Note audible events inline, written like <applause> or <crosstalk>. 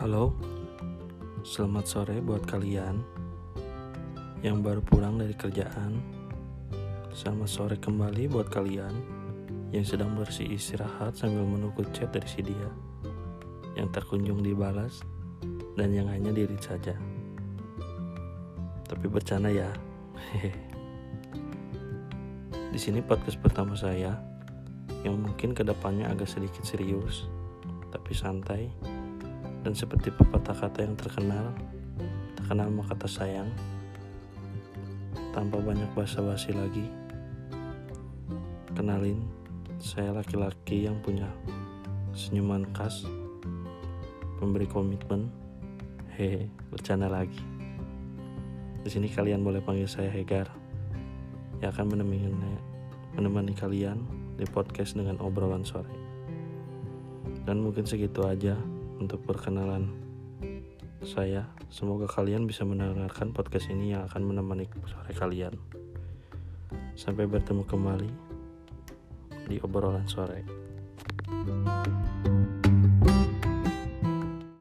Halo, selamat sore buat kalian yang baru pulang dari kerjaan. Selamat sore kembali buat kalian yang sedang bersih istirahat sambil menunggu chat dari si dia yang tak kunjung dibalas dan yang hanya diri saja. Tapi bercanda ya. <laughs> Di sini podcast pertama saya yang mungkin ke depannya agak sedikit serius, tapi santai dan seperti pepatah kata yang terkenal, tak kenal maka kata sayang. Tanpa banyak basa-basi lagi, kenalin, saya laki-laki yang punya senyuman khas, memberi komitmen. Hehe, bercanda lagi. Di sini kalian boleh panggil saya Hegar, yang akan menemani, menemani kalian di podcast dengan obrolan sore. Dan mungkin segitu aja untuk perkenalan saya. Semoga kalian bisa mendengarkan podcast ini yang akan menemani sore kalian. Sampai bertemu kembali di obrolan sore. thank you